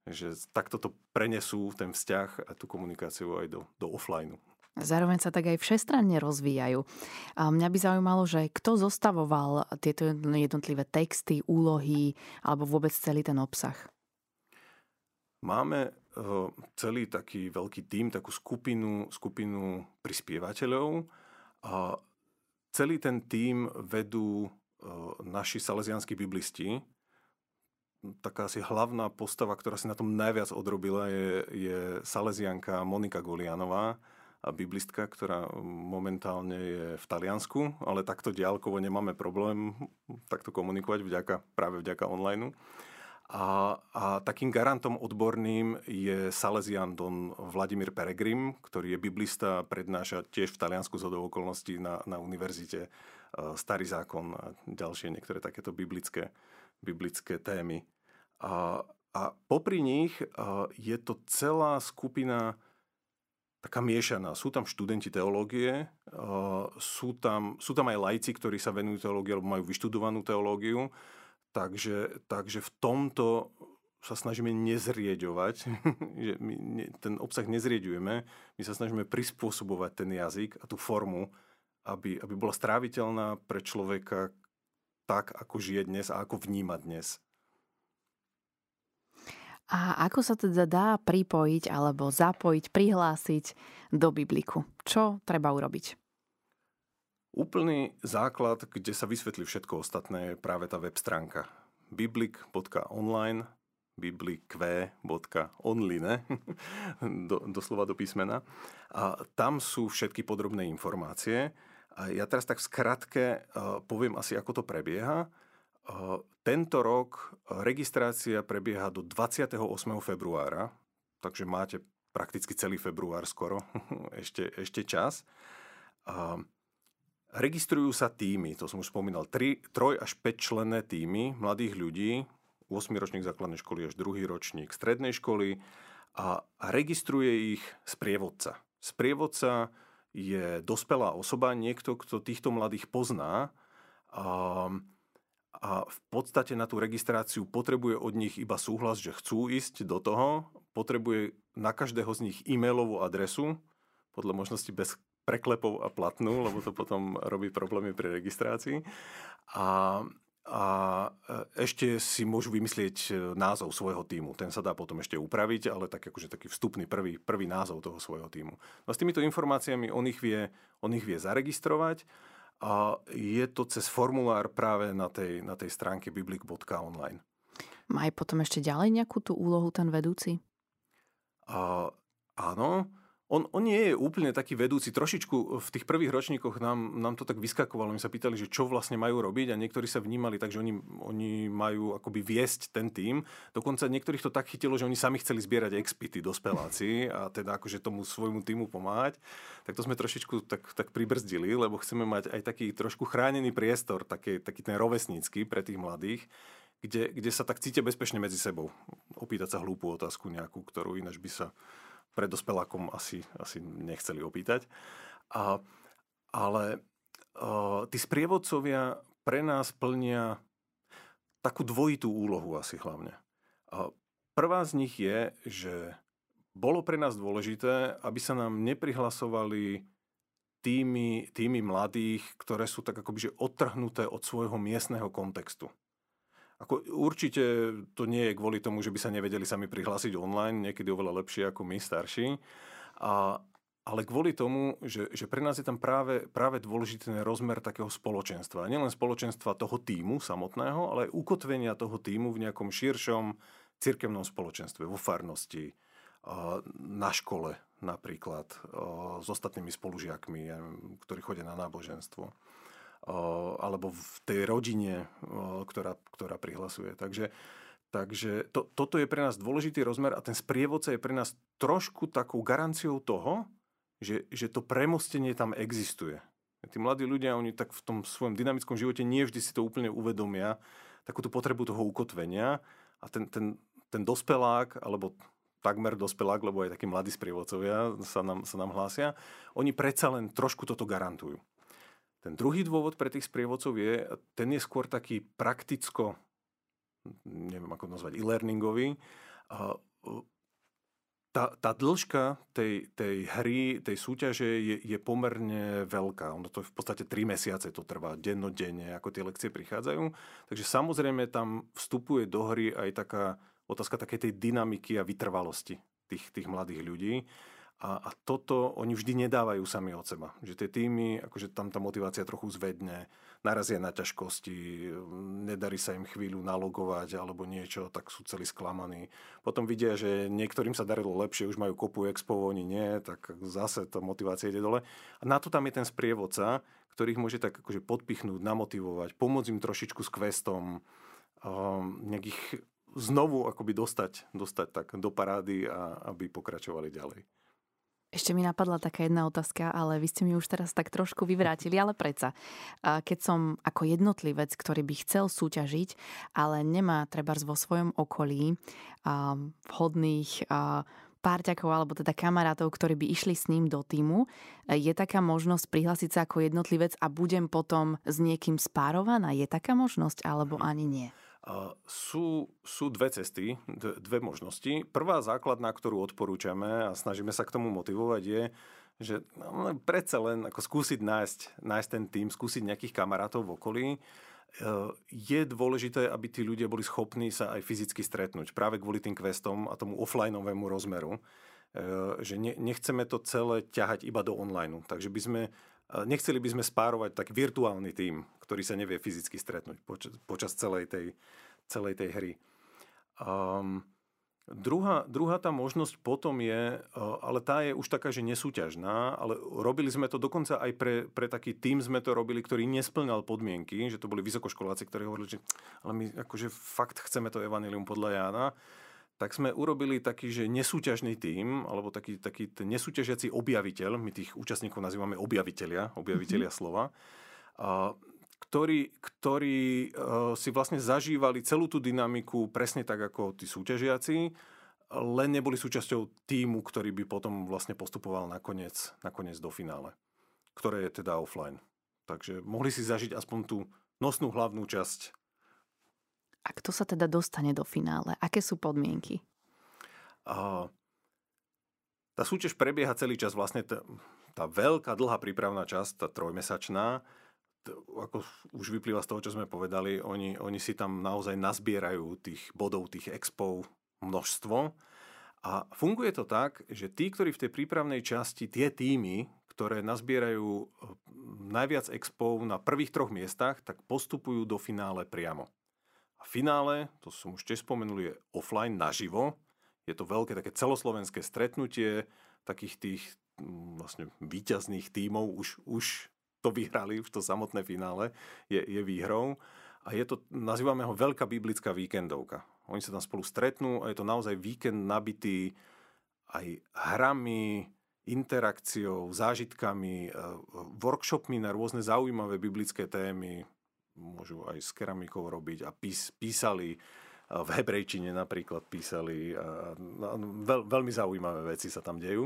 že takto to prenesú ten vzťah a tú komunikáciu aj do, do offlineu. Zároveň sa tak aj všestranne rozvíjajú. A mňa by zaujímalo, že kto zostavoval tieto jednotlivé texty, úlohy alebo vôbec celý ten obsah? Máme eh, celý taký veľký tím, takú skupinu, skupinu prispievateľov a celý ten tím vedú eh, naši salesianskí biblisti. Taká asi hlavná postava, ktorá si na tom najviac odrobila, je, je salesianka Monika Golianová, biblistka, ktorá momentálne je v Taliansku, ale takto diálkovo nemáme problém takto komunikovať vďaka, práve vďaka online. A, a takým garantom odborným je Salesian Don Vladimír Peregrim, ktorý je biblista, prednáša tiež v Taliansku z okolností na, na univerzite e, Starý zákon a ďalšie niektoré takéto biblické, biblické témy. A, a popri nich e, je to celá skupina taká miešaná. Sú tam študenti teológie, sú tam, sú tam aj lajci, ktorí sa venujú teológii alebo majú vyštudovanú teológiu, takže, takže v tomto sa snažíme nezrieďovať, že my ten obsah nezrieďujeme, my sa snažíme prispôsobovať ten jazyk a tú formu, aby, aby bola stráviteľná pre človeka tak, ako žije dnes a ako vníma dnes. A ako sa teda dá pripojiť alebo zapojiť, prihlásiť do Bibliku? Čo treba urobiť? Úplný základ, kde sa vysvetlí všetko ostatné, je práve tá web stránka biblik.online biblikve.online do, doslova do písmena. A tam sú všetky podrobné informácie. A ja teraz tak v skratke poviem asi, ako to prebieha. Tento rok registrácia prebieha do 28. februára, takže máte prakticky celý február skoro, ešte, ešte čas. Registrujú sa týmy, to som už spomínal, 3, 3 až 5 členné týmy mladých ľudí, 8 ročník základnej školy až 2 ročník strednej školy a, registruje ich sprievodca. Sprievodca je dospelá osoba, niekto, kto týchto mladých pozná. A, a v podstate na tú registráciu potrebuje od nich iba súhlas, že chcú ísť do toho, potrebuje na každého z nich e-mailovú adresu, podľa možnosti bez preklepov a platnú, lebo to potom robí problémy pri registrácii. A, a ešte si môžu vymyslieť e, názov svojho týmu. Ten sa dá potom ešte upraviť, ale tak akože taký vstupný prvý, prvý názov toho svojho týmu. No s týmito informáciami on ich vie, on ich vie zaregistrovať a je to cez formulár práve na tej, na tej stránke biblik.online. Má aj potom ešte ďalej nejakú tú úlohu ten vedúci? A, áno, on, on nie je úplne taký vedúci. Trošičku v tých prvých ročníkoch nám, nám to tak vyskakovalo. My sa pýtali, že čo vlastne majú robiť a niektorí sa vnímali tak, že oni, oni majú akoby viesť ten tým. Dokonca niektorých to tak chytilo, že oni sami chceli zbierať expity, dospeláci a teda akože tomu svojmu týmu pomáhať. Tak to sme trošičku tak, tak pribrzdili, lebo chceme mať aj taký trošku chránený priestor, taký, taký ten rovesnícky pre tých mladých, kde, kde sa tak cítia bezpečne medzi sebou. Opýtať sa hlúpu otázku nejakú, ktorú ináč by sa pred dospelákom asi, asi nechceli opýtať. A, ale uh, tí sprievodcovia pre nás plnia takú dvojitú úlohu asi hlavne. A prvá z nich je, že bolo pre nás dôležité, aby sa nám neprihlasovali tými, tými mladých, ktoré sú tak akoby že odtrhnuté od svojho miestneho kontextu. Ako, určite to nie je kvôli tomu, že by sa nevedeli sami prihlásiť online, niekedy oveľa lepšie ako my starší, a, ale kvôli tomu, že, že pre nás je tam práve, práve dôležitý rozmer takého spoločenstva. Nielen spoločenstva toho týmu samotného, ale aj ukotvenia toho týmu v nejakom širšom cirkevnom spoločenstve, vo farnosti, na škole napríklad, s ostatnými spolužiakmi, ktorí chodia na náboženstvo alebo v tej rodine, ktorá, ktorá prihlasuje. Takže, takže to, toto je pre nás dôležitý rozmer a ten sprievodca je pre nás trošku takou garanciou toho, že, že to premostenie tam existuje. Tí mladí ľudia, oni tak v tom svojom dynamickom živote nie vždy si to úplne uvedomia, takú tú potrebu toho ukotvenia a ten, ten, ten dospelák, alebo takmer dospelák, lebo aj takí mladí sprievodcovia sa nám, sa nám hlásia, oni predsa len trošku toto garantujú. Ten druhý dôvod pre tých sprievodcov je, ten je skôr taký prakticko, neviem ako nazvať, e-learningový. Tá, tá dĺžka tej, tej hry, tej súťaže je, je pomerne veľká. Ono to v podstate 3 mesiace to trvá, dennodenne, ako tie lekcie prichádzajú. Takže samozrejme tam vstupuje do hry aj taká otázka takej tej dynamiky a vytrvalosti tých, tých mladých ľudí. A, a toto oni vždy nedávajú sami od seba. Že tie týmy, akože tam tá motivácia trochu zvedne, narazia na ťažkosti, nedarí sa im chvíľu nalogovať alebo niečo, tak sú celí sklamaní. Potom vidia, že niektorým sa darilo lepšie, už majú kopu expo, oni nie, tak zase tá motivácia ide dole. A na to tam je ten sprievodca, ktorý ich môže tak akože podpichnúť, namotivovať, pomôcť im trošičku s questom, um, nejakých znovu akoby dostať, dostať tak do parády a aby pokračovali ďalej. Ešte mi napadla taká jedna otázka, ale vy ste mi už teraz tak trošku vyvrátili, ale predsa. Keď som ako jednotlivec, ktorý by chcel súťažiť, ale nemá treba vo svojom okolí vhodných párťakov alebo teda kamarátov, ktorí by išli s ním do týmu, je taká možnosť prihlásiť sa ako jednotlivec a budem potom s niekým spárovaná? Je taká možnosť alebo ani nie? Sú, sú dve cesty, dve možnosti. Prvá základná, ktorú odporúčame a snažíme sa k tomu motivovať je, že no, predsa len ako skúsiť nájsť, nájsť ten tým, skúsiť nejakých kamarátov v okolí. E, je dôležité, aby tí ľudia boli schopní sa aj fyzicky stretnúť práve kvôli tým questom a tomu offlineovému rozmeru. E, že nechceme to celé ťahať iba do online. Takže by sme Nechceli by sme spárovať tak virtuálny tým, ktorý sa nevie fyzicky stretnúť počas, počas celej, tej, celej tej hry. Um, druhá, druhá tá možnosť potom je, ale tá je už taká, že nesúťažná, ale robili sme to dokonca aj pre, pre taký tým sme to robili, ktorý nesplňal podmienky, že to boli vysokoškoláci, ktorí hovorili, že ale my akože fakt chceme to evanilium podľa Jána tak sme urobili taký, že nesúťažný tím, alebo taký, taký ten nesúťažiaci objaviteľ, my tých účastníkov nazývame objaviteľia, objaviteľia mm-hmm. slova, a, ktorí, ktorí a, si vlastne zažívali celú tú dynamiku presne tak ako tí súťažiaci, len neboli súčasťou týmu, ktorý by potom vlastne postupoval nakoniec, nakoniec do finále, ktoré je teda offline. Takže mohli si zažiť aspoň tú nosnú hlavnú časť A kto sa teda dostane do finále? Aké sú podmienky? A tá súťaž prebieha celý čas, vlastne tá, tá veľká, dlhá prípravná časť, tá trojmesačná, ako už vyplýva z toho, čo sme povedali, oni, oni si tam naozaj nazbierajú tých bodov, tých expov množstvo. A funguje to tak, že tí, ktorí v tej prípravnej časti, tie týmy, ktoré nazbierajú najviac expov na prvých troch miestach, tak postupujú do finále priamo. A finále, to som už tiež spomenul, je offline, naživo. Je to veľké také celoslovenské stretnutie takých tých mm, vlastne výťazných tímov, už, už to vyhrali, už to samotné finále je, je výhrou. A je to, nazývame ho Veľká biblická víkendovka. Oni sa tam spolu stretnú a je to naozaj víkend nabitý aj hrami, interakciou, zážitkami, e, workshopmi na rôzne zaujímavé biblické témy. Môžu aj s keramikou robiť a pís, písali v hebrejčine napríklad písali. A veľ, veľmi zaujímavé veci sa tam dejú.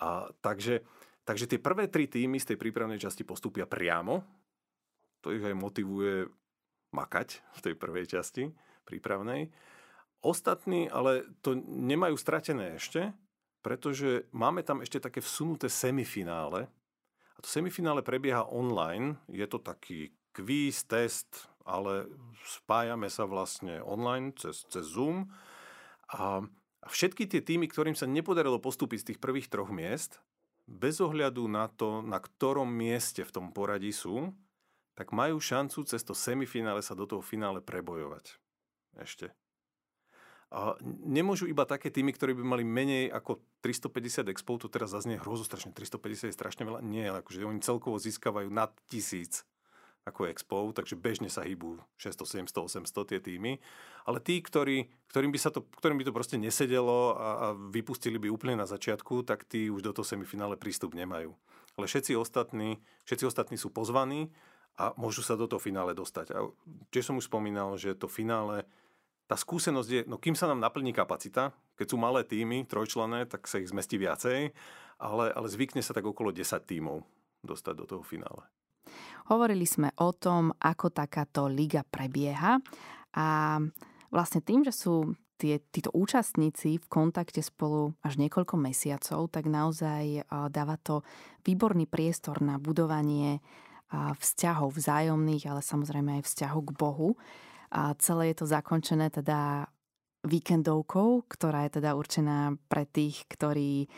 A takže, takže tie prvé tri týmy z tej prípravnej časti postupia priamo. To ich aj motivuje makať v tej prvej časti prípravnej. Ostatní ale to nemajú stratené ešte, pretože máme tam ešte také vsunuté semifinále. A to semifinále prebieha online. Je to taký kvíz, test, ale spájame sa vlastne online cez, cez Zoom a všetky tie týmy, ktorým sa nepodarilo postúpiť z tých prvých troch miest, bez ohľadu na to, na ktorom mieste v tom poradí sú, tak majú šancu cez to semifinále sa do toho finále prebojovať. Ešte. A nemôžu iba také týmy, ktorí by mali menej ako 350 expov, to teraz zaznie hrozo strašne, 350 je strašne veľa. Nie, akože oni celkovo získavajú nad tisíc ako Expo, takže bežne sa hýbu 600, 700, 800 tie týmy. Ale tí, ktorí, ktorým, by sa to, ktorým by to proste nesedelo a, a vypustili by úplne na začiatku, tak tí už do toho semifinále prístup nemajú. Ale všetci ostatní, všetci ostatní sú pozvaní a môžu sa do toho finále dostať. A tiež som už spomínal, že to finále, tá skúsenosť je, no kým sa nám naplní kapacita, keď sú malé týmy, trojčlené, tak sa ich zmestí viacej, ale, ale zvykne sa tak okolo 10 tímov dostať do toho finále. Hovorili sme o tom, ako takáto liga prebieha a vlastne tým, že sú tie, títo účastníci v kontakte spolu až niekoľko mesiacov, tak naozaj dáva to výborný priestor na budovanie vzťahov vzájomných, ale samozrejme aj vzťahu k Bohu. A celé je to zakončené teda víkendovkou, ktorá je teda určená pre tých, ktorí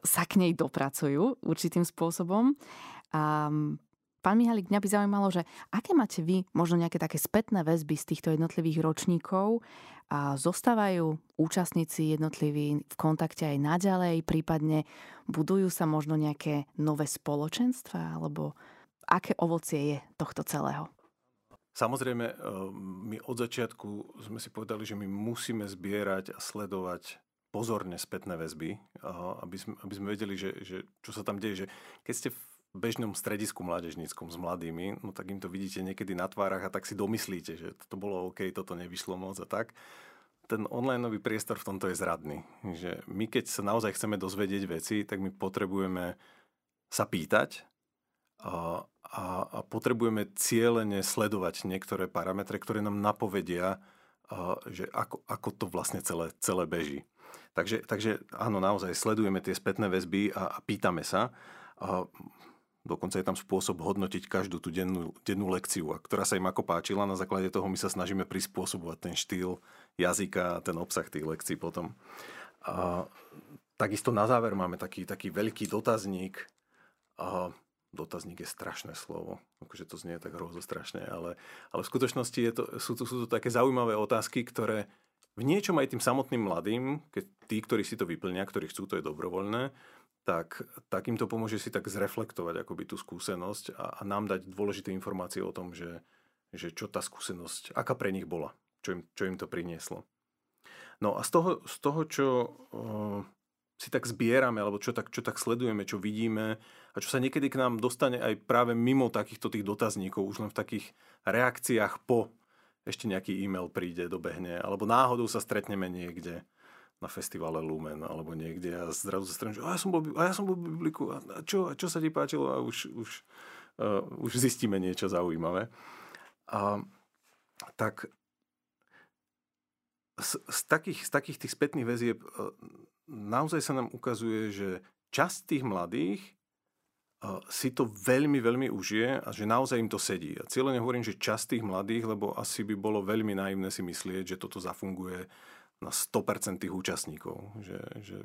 sa k nej dopracujú určitým spôsobom. A Pán Mihalik, mňa by zaujímalo, že aké máte vy možno nejaké také spätné väzby z týchto jednotlivých ročníkov a zostávajú účastníci jednotliví v kontakte aj naďalej, prípadne budujú sa možno nejaké nové spoločenstva, alebo aké ovocie je tohto celého? Samozrejme, eh, my od začiatku sme si povedali, že my musíme zbierať a sledovať pozorne spätné väzby, eh, aby sme, aby sme vedeli, že, že čo sa tam deje. Že keď ste bežnom stredisku mládežníckom s mladými, no tak im to vidíte niekedy na tvárach a tak si domyslíte, že to bolo OK, toto nevyšlo moc a tak. Ten online priestor v tomto je zradný. Že my keď sa naozaj chceme dozvedieť veci, tak my potrebujeme sa pýtať a, a, a potrebujeme cieľene sledovať niektoré parametre, ktoré nám napovedia, a, že ako, ako to vlastne celé, celé beží. Takže, takže áno, naozaj sledujeme tie spätné väzby a, a pýtame sa. A Dokonca je tam spôsob hodnotiť každú tú dennú, dennú lekciu, ktorá sa im ako páčila. Na základe toho my sa snažíme prispôsobovať ten štýl jazyka a ten obsah tých lekcií potom. A takisto na záver máme taký, taký veľký dotazník. A dotazník je strašné slovo, akože to znie tak hrozo strašne, ale, ale v skutočnosti je to, sú, to, sú to také zaujímavé otázky, ktoré v niečom aj tým samotným mladým, keď tí, ktorí si to vyplnia, ktorí chcú, to je dobrovoľné, tak, tak im to pomôže si tak zreflektovať akoby tú skúsenosť a, a nám dať dôležité informácie o tom, že, že čo tá skúsenosť, aká pre nich bola, čo im, čo im to prinieslo. No a z toho, z toho čo uh, si tak zbierame, alebo čo tak, čo tak sledujeme, čo vidíme a čo sa niekedy k nám dostane aj práve mimo takýchto tých dotazníkov, už len v takých reakciách po ešte nejaký e-mail príde, dobehne, alebo náhodou sa stretneme niekde na festivale Lumen alebo niekde a zrazu sa že a ja som bol, a ja som bol v Bibliku a čo, a čo sa ti páčilo a už, už, uh, už zistíme niečo zaujímavé. A, tak z, z, takých, z takých tých spätných väzieb e, naozaj sa nám ukazuje, že časť tých mladých e, si to veľmi, veľmi užije a že naozaj im to sedí. A cieľene hovorím, že časť tých mladých, lebo asi by bolo veľmi naivné si myslieť, že toto zafunguje na 100% tých účastníkov. Že, že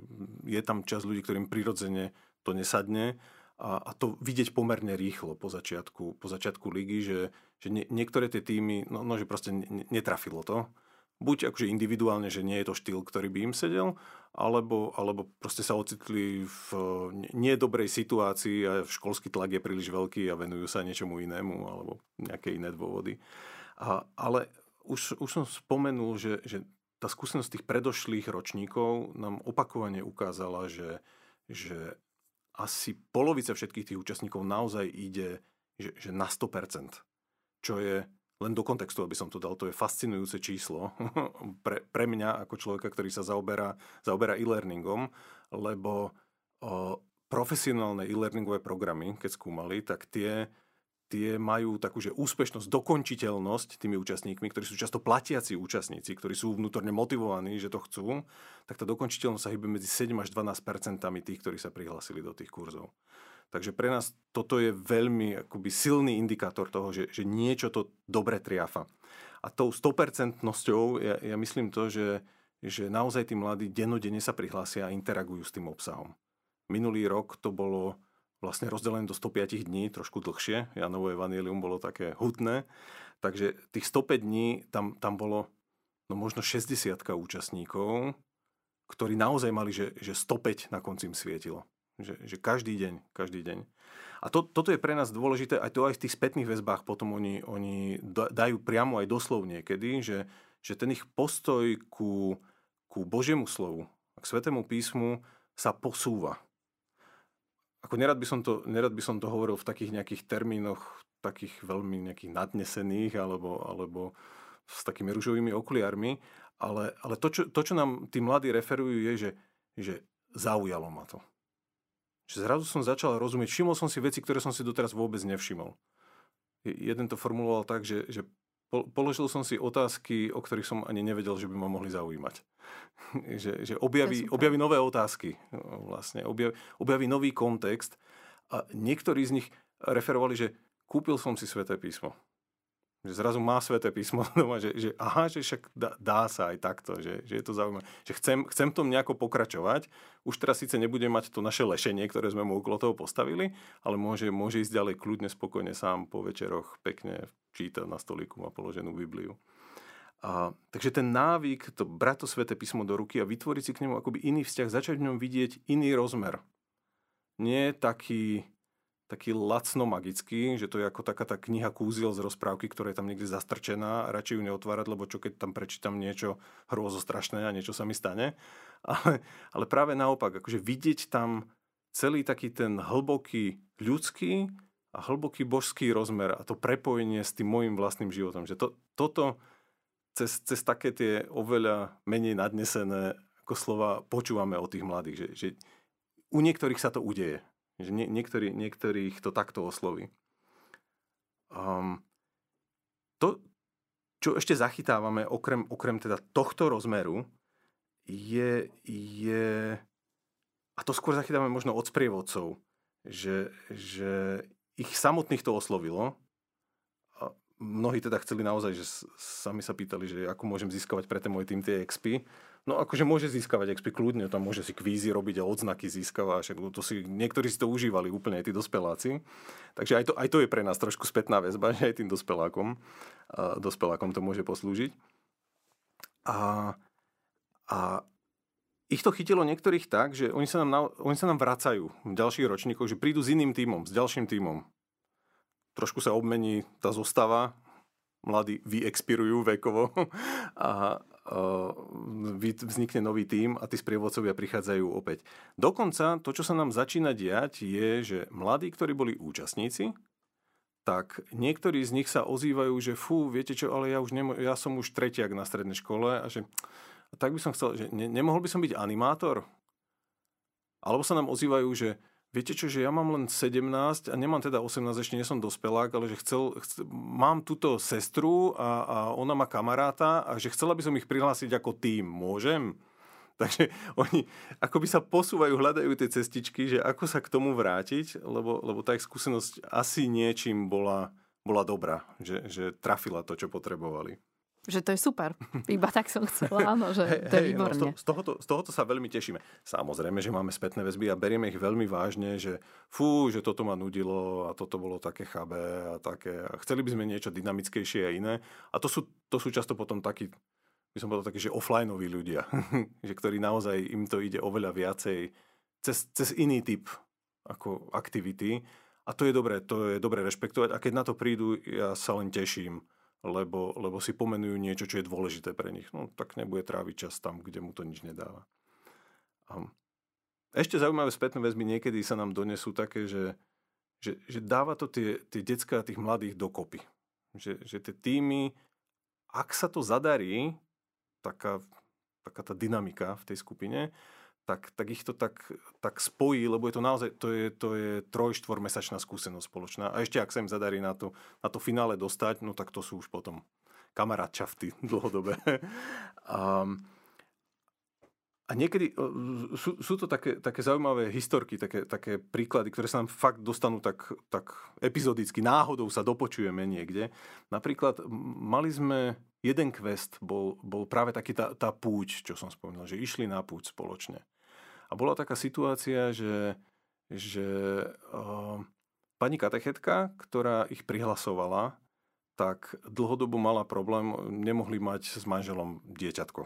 je tam čas ľudí, ktorým prirodzene to nesadne a, a to vidieť pomerne rýchlo po začiatku, po začiatku ligy, že, že nie, niektoré tie týmy, no, no že proste netrafilo to buď akože individuálne, že nie je to štýl, ktorý by im sedel, alebo, alebo proste sa ocitli v nedobrej situácii a školský tlak je príliš veľký a venujú sa niečomu inému alebo nejaké iné dôvody. A, ale už, už som spomenul, že, že tá skúsenosť tých predošlých ročníkov nám opakovane ukázala, že, že asi polovica všetkých tých účastníkov naozaj ide že, že na 100%, čo je len do kontextu, aby som to dal, to je fascinujúce číslo pre, pre mňa ako človeka, ktorý sa zaoberá, zaoberá e-learningom, lebo o, profesionálne e-learningové programy, keď skúmali, tak tie, tie majú takú, že úspešnosť, dokončiteľnosť tými účastníkmi, ktorí sú často platiaci účastníci, ktorí sú vnútorne motivovaní, že to chcú, tak tá dokončiteľnosť sa hýbe medzi 7 až 12% tých, ktorí sa prihlásili do tých kurzov. Takže pre nás toto je veľmi akoby silný indikátor toho, že, že niečo to dobre triafa. A tou 100% ja, ja myslím to, že, že naozaj tí mladí denodene sa prihlásia a interagujú s tým obsahom. Minulý rok to bolo vlastne rozdelené do 105 dní, trošku dlhšie. Janovo evanílium bolo také hutné. Takže tých 105 dní tam, tam bolo no možno 60 účastníkov, ktorí naozaj mali, že, že 105 na konci im svietilo. Že, že každý deň, každý deň. A to, toto je pre nás dôležité, aj to aj v tých spätných väzbách potom oni, oni dajú priamo aj doslovne niekedy, že, že ten ich postoj ku, ku Božiemu slovu, k Svetému písmu sa posúva. Ako nerad by, som to, nerad by som to hovoril v takých nejakých termínoch, takých veľmi nejakých nadnesených, alebo, alebo s takými ružovými okuliarmi, ale, ale to, čo, to, čo nám tí mladí referujú, je, že, že zaujalo ma to že zrazu som začal rozumieť, všimol som si veci, ktoré som si doteraz vôbec nevšimol. Jeden to formuloval tak, že, že položil som si otázky, o ktorých som ani nevedel, že by ma mohli zaujímať. že, že objaví, objaví nové otázky, vlastne, objaví, objaví nový kontext a niektorí z nich referovali, že kúpil som si sveté písmo. Že zrazu má sveté písmo doma, že, že aha, že však dá, dá sa aj takto, že, že je to zaujímavé. Že chcem, chcem tom nejako pokračovať. Už teraz síce nebudem mať to naše lešenie, ktoré sme mu okolo toho postavili, ale môže, môže ísť ďalej kľudne, spokojne sám po večeroch pekne čítať na stolíku, má položenú Bibliu. A, takže ten návyk, to brať to sveté písmo do ruky a vytvoriť si k nemu akoby iný vzťah, začať v ňom vidieť iný rozmer. Nie taký, taký lacno magický, že to je ako taká tá kniha kúziel z rozprávky, ktorá je tam niekde zastrčená, radšej ju neotvárať, lebo čo keď tam prečítam niečo hrôzo strašné a niečo sa mi stane. Ale, ale práve naopak, akože vidieť tam celý taký ten hlboký ľudský a hlboký božský rozmer a to prepojenie s tým môjim vlastným životom. Že to, toto cez, cez také tie oveľa menej nadnesené ako slova počúvame o tých mladých, že, že u niektorých sa to udeje. Že nie, niektorý, niektorých to takto osloví. Um, to, čo ešte zachytávame, okrem, okrem teda tohto rozmeru, je, je, a to skôr zachytávame možno od sprievodcov, že, že ich samotných to oslovilo. A mnohí teda chceli naozaj, že sami sa pýtali, že ako môžem získavať pre ten môj tým tie XP. No akože môže získavať XP kľudne, tam môže si kvízy robiť a odznaky získava, však to si, niektorí si to užívali úplne aj tí dospeláci. Takže aj to, aj to je pre nás trošku spätná väzba, že aj tým dospelákom, a dospelákom to môže poslúžiť. A, a ich to chytilo niektorých tak, že oni sa nám, oni sa nám vracajú v ďalších ročníkoch, že prídu s iným týmom, s ďalším týmom. Trošku sa obmení tá zostava, mladí vyexpirujú vekovo a, vznikne nový tím a tí sprievodcovia prichádzajú opäť. Dokonca to, čo sa nám začína diať, je, že mladí, ktorí boli účastníci, tak niektorí z nich sa ozývajú, že fú, viete čo, ale ja, už nemo- ja som už tretiak na strednej škole a že tak by som chcel, že ne- nemohol by som byť animátor? Alebo sa nám ozývajú, že Viete čo, že ja mám len 17 a nemám teda 18, ešte nie som dospelák, ale že chcel, chcel mám túto sestru a, a ona má kamaráta a že chcela by som ich prihlásiť ako tým. Môžem? Takže oni akoby sa posúvajú, hľadajú tie cestičky, že ako sa k tomu vrátiť, lebo, lebo tá ich skúsenosť asi niečím bola, bola dobrá, že, že trafila to, čo potrebovali. Že to je super. Iba tak som chcela, áno, že to je výborné. No, z, tohoto, z tohoto sa veľmi tešíme. Samozrejme, že máme spätné väzby a berieme ich veľmi vážne, že fú, že toto ma nudilo a toto bolo také chabé a také. A chceli by sme niečo dynamickejšie a iné. A to sú, to sú často potom takí, by som povedal takí, že offlineoví ľudia, že ktorí naozaj im to ide oveľa viacej cez, cez iný typ ako aktivity. A to je dobré, to je dobré rešpektovať. A keď na to prídu, ja sa len teším lebo, lebo si pomenujú niečo, čo je dôležité pre nich. No tak nebude tráviť čas tam, kde mu to nič nedáva. A ešte zaujímavé spätné väzby niekedy sa nám donesú také, že, že, že dáva to tie, tie detská tých mladých dokopy. Že, že tie týmy, ak sa to zadarí, taká, taká tá dynamika v tej skupine, tak, tak ich to tak, tak spojí, lebo je to naozaj, to je, to je štvormesačná skúsenosť spoločná. A ešte, ak sa im zadarí na to, na to finále dostať, no tak to sú už potom kamarát čafty dlhodobé. A, a niekedy sú, sú to také, také zaujímavé historky, také, také príklady, ktoré sa nám fakt dostanú tak, tak epizodicky, náhodou sa dopočujeme niekde. Napríklad mali sme jeden quest, bol, bol práve taký tá, tá púť, čo som spomínal, že išli na púť spoločne. A bola taká situácia, že, že uh, pani katechetka, ktorá ich prihlasovala, tak dlhodobo mala problém, nemohli mať s manželom dieťatko.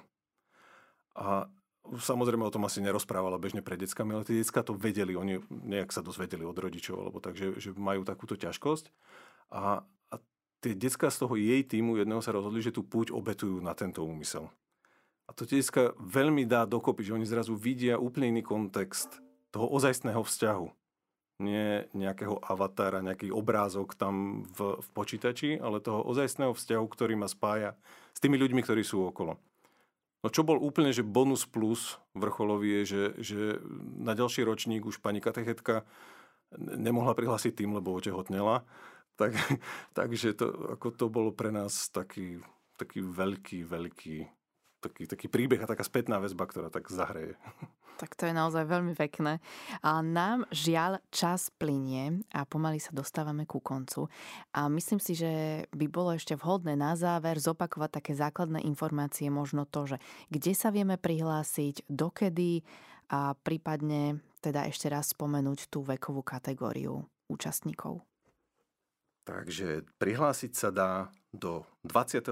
A samozrejme o tom asi nerozprávala bežne pred deckami, ale tie decka to vedeli, oni nejak sa dozvedeli od rodičov, alebo takže že majú takúto ťažkosť. A, a tie decka z toho jej týmu jedného sa rozhodli, že tú púť obetujú na tento úmysel. A to dneska veľmi dá dokopy, že oni zrazu vidia úplne iný kontext toho ozajstného vzťahu. Nie nejakého avatára, nejaký obrázok tam v, v počítači, ale toho ozajstného vzťahu, ktorý ma spája s tými ľuďmi, ktorí sú okolo. No čo bol úplne, že bonus plus vrcholový je, že, že na ďalší ročník už pani katechetka nemohla prihlásiť tým, lebo otehotnela. Tak, takže to, ako to bolo pre nás taký, taký veľký, veľký taký, taký príbeh a taká spätná väzba, ktorá tak zahreje. Tak to je naozaj veľmi pekné. A nám žiaľ čas plinie a pomaly sa dostávame ku koncu. A myslím si, že by bolo ešte vhodné na záver zopakovať také základné informácie, možno to, že kde sa vieme prihlásiť, dokedy a prípadne teda ešte raz spomenúť tú vekovú kategóriu účastníkov. Takže prihlásiť sa dá do 28.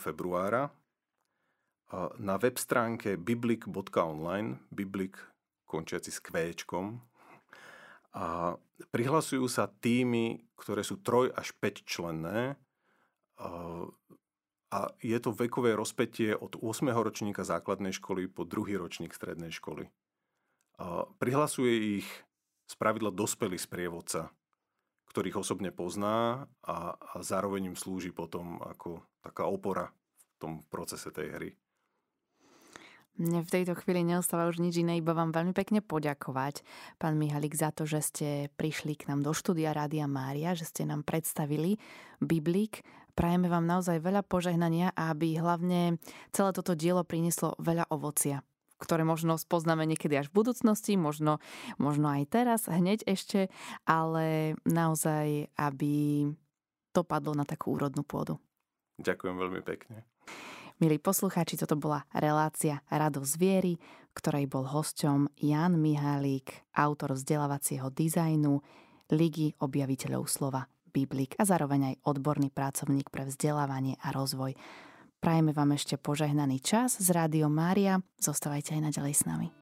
februára na web stránke biblik.online, biblik končiaci s kvéčkom, a prihlasujú sa týmy, ktoré sú troj až 5 členné a je to vekové rozpetie od 8. ročníka základnej školy po druhý ročník strednej školy. Prihlasuje ich z pravidla dospelý sprievodca, ktorých osobne pozná a, a zároveň im slúži potom ako taká opora v tom procese tej hry. Mne v tejto chvíli neostáva už nič iné, iba vám veľmi pekne poďakovať, pán Mihalik, za to, že ste prišli k nám do štúdia Rádia Mária, že ste nám predstavili Biblík. Prajeme vám naozaj veľa požehnania a aby hlavne celé toto dielo prinieslo veľa ovocia ktoré možno spoznáme niekedy až v budúcnosti, možno, možno aj teraz, hneď ešte, ale naozaj, aby to padlo na takú úrodnú pôdu. Ďakujem veľmi pekne. Milí poslucháči, toto bola relácia Rado zviery, ktorej bol hosťom Jan Mihálík, autor vzdelávacieho dizajnu Ligy objaviteľov slova Biblik a zároveň aj odborný pracovník pre vzdelávanie a rozvoj. Prajeme vám ešte požehnaný čas z Rádio Mária. Zostávajte aj naďalej s nami.